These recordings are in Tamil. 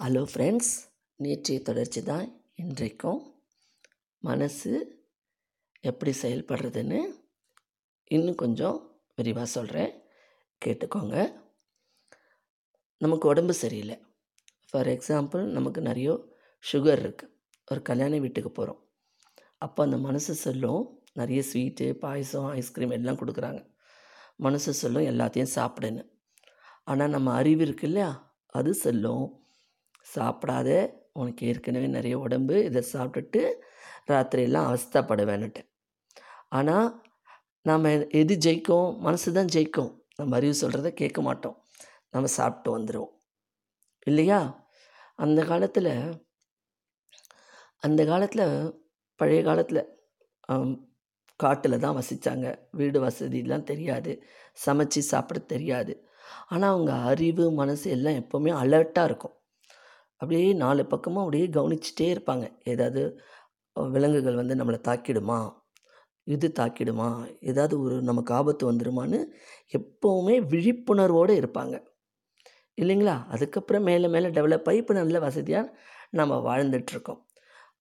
ஹலோ ஃப்ரெண்ட்ஸ் நேற்றைய தொடர்ச்சி தான். இன்றைக்கும் மனசு எப்படி செயல்படுறதுன்னு இன்னும் கொஞ்சம் விரிவாக சொல்கிறேன் கேட்டுக்கோங்க. நமக்கு உடம்பு சரியில்லை. ஃபார் எக்ஸாம்பிள் நமக்கு நிறைய சுகர் இருக்குது ஒரு கல்யாண வீட்டுக்கு போகிறோம் அப்போ அந்த மனசு சொல்லும் நிறைய ஸ்வீட்டு பாயசம் ஐஸ்கிரீம் எல்லாம் கொடுக்குறாங்க. மனசு சொல்லும் எல்லாத்தையும் சாப்பிடுன்னு. ஆனால் நம்ம அறிவு இருக்கு இல்லையா? அது சொல்லும். சாப்பிடாத உனக்கு ஏற்கனவே நிறைய உடம்பு இதை சாப்பிட்டுட்டு ராத்திரியெல்லாம் அவஸ்தப்படுவேன்னுட்டு ஆனால் நம்ம எது ஜெயிக்கும்? மனசு தான் ஜெயிக்கும். நம்ம அறிவு சொல்கிறத கேட்க மாட்டோம். நம்ம சாப்பிட்டு வந்துடுவோம் இல்லையா? அந்த காலத்தில் அந்த காலத்தில் பழைய காலத்தில் காட்டில் தான் வசித்தாங்க வீடு வசதிலாம் தெரியாது. சமைச்சு சாப்பிட தெரியாது. ஆனால் அவங்க அறிவு மனசு எல்லாம் எப்போவுமே அலர்ட்டாக இருக்கும். அப்படியே நாலு பக்கமும் அப்படியே கவனிச்சிட்டே இருப்பாங்க. ஏதாவது விலங்குகள் வந்து நம்மளை தாக்கிடுமா? இது தாக்கிடுமா? ஏதாவது ஒரு நமக்கு ஆபத்து வந்துடுமான்னு எப்போவுமே விழிப்புணர்வோடு இருப்பாங்க. இல்லைங்களா? அதுக்கப்புறம் மேலே மேலே டெவலப் ஆகி இப்போ நல்ல வசதியாக நம்ம வாழ்ந்துட்டுருக்கோம்.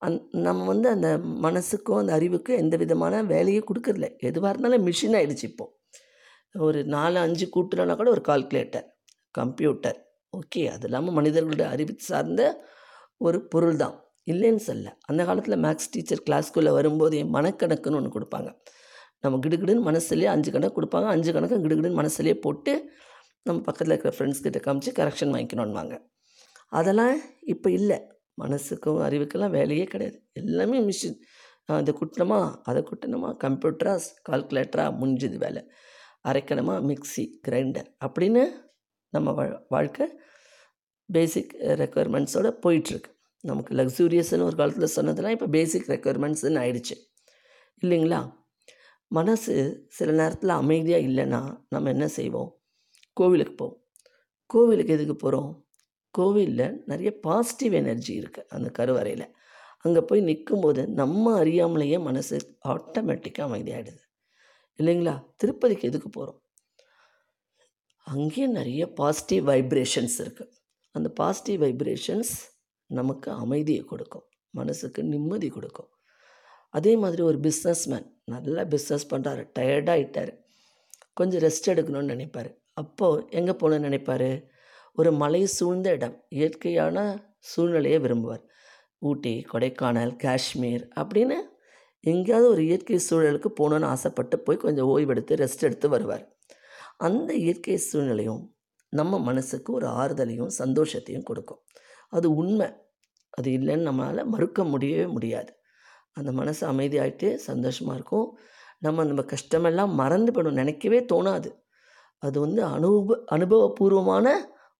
அந் நம்ம வந்து அந்த மனசுக்கும் அந்த அறிவுக்கும் எந்த விதமான வேலையும் கொடுக்கறதில்ல. எதுவாக இருந்தாலும் மிஷின் ஆகிடுச்சு இப்போது ஒரு நாலு அஞ்சு கூட்டுலனா கூட ஒரு கால்குலேட்டர் கம்ப்யூட்டர் ஓகே அது இல்லாமல் மனிதர்களுடைய அறிவு சார்ந்த ஒரு பொருள் தான் இல்லைன்னு சொல்ல. அந்த காலத்தில் மேக்ஸ் டீச்சர் கிளாஸ்க்குள்ளே வரும்போது மனக்கணக்குன்னு ஒன்று கொடுப்பாங்க. நம்ம கிடுகிடுன்னு மனசுலேயே அஞ்சு கணக்கு கொடுப்பாங்க. அஞ்சு கணக்கு கிடுகிடுன்னு மனசுலேயே போட்டு நம்ம பக்கத்தில் இருக்கிற ஃப்ரெண்ட்ஸ் கிட்ட காமிச்சு கரெக்ஷன் வாங்கிக்கணும்வாங்க அதெல்லாம் இப்போ இல்லை. மனசுக்கும் அறிவுக்கெல்லாம் வேலையே கிடையாது. எல்லாமே மிஷின் அதை குட்டணுமா? அதை குட்டணுமா? கம்ப்யூட்டரா கால்குலேட்டராக முடிஞ்சுது வேலை. அரைக்கணுமா? மிக்சி கிரைண்டர் அப்படின்னு நம்ம வாழ்க்கை பேசிக் ரெக்குயர்மெண்ட்ஸோடு போயிட்டுருக்கு. நமக்கு லக்ஸூரியஸ்னு ஒரு காலத்தில் சொன்னதெல்லாம் இப்போ பேசிக் ரெக்குயர்மெண்ட்ஸ்ன்னு ஆயிடுச்சு. இல்லைங்களா? மனசு சில நேரத்தில் அமைதியாக இல்லைன்னா நம்ம என்ன செய்வோம்? கோவிலுக்கு போவோம். கோவிலுக்கு எதுக்கு போகிறோம் கோவிலில் நிறைய பாசிட்டிவ் எனர்ஜி இருக்குது அந்த கருவறையில். அங்கே போய் நிற்கும்போது நம்ம அறியாமலேயே மனசு ஆட்டோமேட்டிக்காக அமைதியாகிடுது இல்லைங்களா? திருப்பதிக்கு எதுக்கு போகிறோம் அங்கேயும் நிறைய பாசிட்டிவ் வைப்ரேஷன்ஸ் இருக்குது அந்த பாசிட்டிவ் வைப்ரேஷன்ஸ் நமக்கு அமைதியை கொடுக்கும். மனசுக்கு நிம்மதி கொடுக்கும். அதே மாதிரி ஒரு பிஸ்னஸ் மேன் நல்லா பிஸ்னஸ் பண்ணுறாரு டயர்டாகிட்டார் கொஞ்சம் ரெஸ்ட் எடுக்கணும்னு நினைப்பார். அப்போது எங்கே போகணுன்னு நினைப்பார்? ஒரு மலை சூழ்ந்த இடம். இயற்கையான சூழ்நிலையை விரும்புவார். ஊட்டி கொடைக்கானல் காஷ்மீர் அப்படின்னு எங்கேயாவது ஒரு இயற்கை சூழலுக்கு போகணுன்னு ஆசைப்பட்டு போய் கொஞ்சம் ஓய்வெடுத்து ரெஸ்ட் எடுத்து வருவார். அந்த இயற்கை சூழ்நிலையும் நம்ம மனசுக்கு ஒரு ஆறுதலையும் சந்தோஷத்தையும் கொடுக்கும். அது உண்மை. அது இல்லைன்னு நம்மளால் மறுக்க முடியவே முடியாது. அந்த மனசு அமைதியாகிட்டு சந்தோஷமாக இருக்கும். நம்ம நம்ம கஷ்டமெல்லாம் மறந்து போயிடும் நினைக்கவே தோணாது. அது வந்து அனுபவ அனுபவபூர்வமான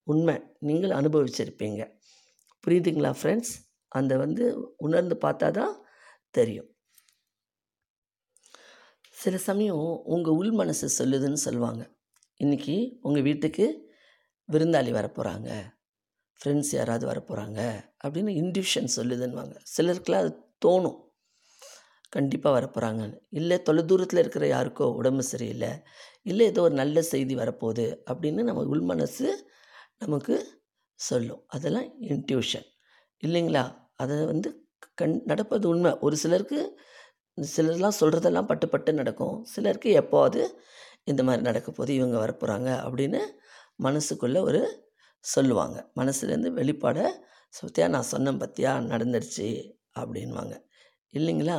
உண்மை. நீங்கள் அனுபவிச்சிருப்பீங்க. புரியுதுங்களா ஃப்ரெண்ட்ஸ் அந்த வந்து உணர்ந்து பார்த்தா தான் தெரியும். சில சமயம் உங்கள் உள் மனசு சொல்லுதுன்னு சொல்லுவாங்க. இன்றைக்கி உங்கள் வீட்டுக்கு விருந்தாளி வரப்போகிறாங்க ஃப்ரெண்ட்ஸ் யாராவது வரப்போகிறாங்க அப்படின்னு இன்டிவிஷன் சொல்லுதுன்னுவாங்க. சிலருக்குலாம் அது தோணும். கண்டிப்பாக வரப்போகிறாங்கன்னு இல்லை தொலை தூரத்தில் இருக்கிற யாருக்கோ உடம்பு சரியில்லை. இல்லை ஏதோ ஒரு நல்ல செய்தி வரப்போகுது அப்படின்னு நம்ம உள் மனசு நமக்கு சொல்லும். அதெல்லாம் இன்ட்யூஷன் இல்லைங்களா? அதை வந்து கண் நடப்பது உண்மை. ஒரு சிலருக்கு சிலர்லாம் சொல்கிறதெல்லாம் பட்டு பட்டு நடக்கும். சிலருக்கு எப்போது இந்த மாதிரி நடக்க போது இவங்க வரப்போகிறாங்க அப்படின்னு மனசுக்குள்ளே ஒரு சொல்லுவாங்க. மனசுலேருந்து வெளிப்பாடை சுத்தியா நான் சொன்னேன் பற்றியா நடந்துருச்சு. அப்படின்வாங்க இல்லைங்களா?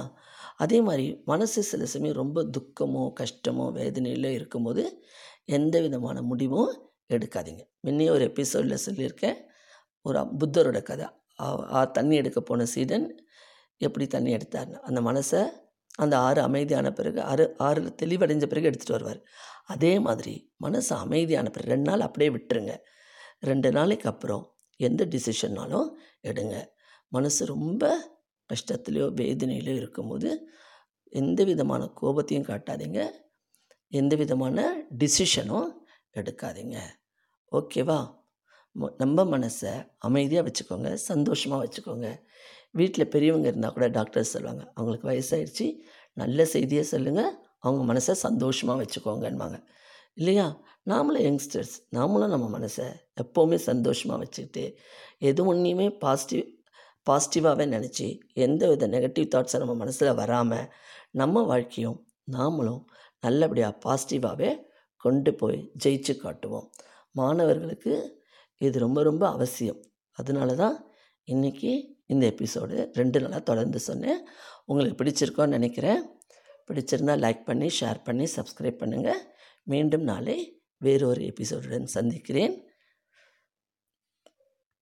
அதே மாதிரி மனசு சில சமயம் ரொம்ப துக்கமோ கஷ்டமோ வேதனையிலோ இருக்கும்போது எந்த விதமான முடிவும் எடுக்காதீங்க. முன்னே ஒரு எபிசோடில் சொல்லியிருக்கேன். ஒரு புத்தரோட கதை. தண்ணி எடுக்க போன சீடன் எப்படி தண்ணி எடுத்தார்னு. அந்த மனசை அந்த ஆறு அமைதியான பிறகு ஆறு ஆறு தெளிவடைஞ்ச பிறகு எடுத்துகிட்டு வருவார். அதே மாதிரி மனசு அமைதியான பிறகு ரெண்டு நாள் அப்படியே விட்டுருங்க. ரெண்டு நாளைக்கு அப்புறம் எந்த டிசிஷன்னாலும் எடுங்க. மனசு ரொம்ப கஷ்டத்துலேயோ வேதனையிலையோ இருக்கும்போது எந்த விதமான கோபத்தையும் காட்டாதீங்க. எந்த விதமான டிசிஷனும் எடுக்காதீங்க. ஓகேவா நம்ம மனசை அமைதியாக வச்சுக்கோங்க சந்தோஷமாக வச்சுக்கோங்க. வீட்டில் பெரியவங்க இருந்தால் கூட டாக்டர் சொல்லுவாங்க அவங்களுக்கு வயசாகிடுச்சு நல்ல செய்தியை சொல்லுங்கள் அவங்க மனசை சந்தோஷமாக வச்சுக்கோங்கன்பாங்க இல்லையா? நாமளும் யங்ஸ்டர்ஸ் நாமளும் நம்ம மனசை எப்போவுமே சந்தோஷமாக வச்சுக்கிட்டு எது ஒன்றையுமே பாசிட்டிவ் பாசிட்டிவாகவே நினச்சி எந்த வித நெகட்டிவ் தாட்ஸை நம்ம மனசில் வராமல் நம்ம வாழ்க்கையும் நாமளும் நல்லபடியாக பாசிட்டிவாகவே கொண்டு போய் ஜெயிச்சு காட்டுவோம். மாணவர்களுக்கு இது ரொம்ப ரொம்ப அவசியம். அதனால தான் இன்றைக்கி இந்த எபிசோடு ரெண்டு நாளாக தொடர்ந்து சொன்னேன். உங்களுக்கு பிடிச்சிருக்கோன்னு நினைக்கிறேன். பிடிச்சிருந்தால் லைக் பண்ணி ஷேர் பண்ணி சப்ஸ்கிரைப் பண்ணுங்கள் மீண்டும் நாளை வேறொரு எபிசோடுடன் சந்திக்கிறேன்.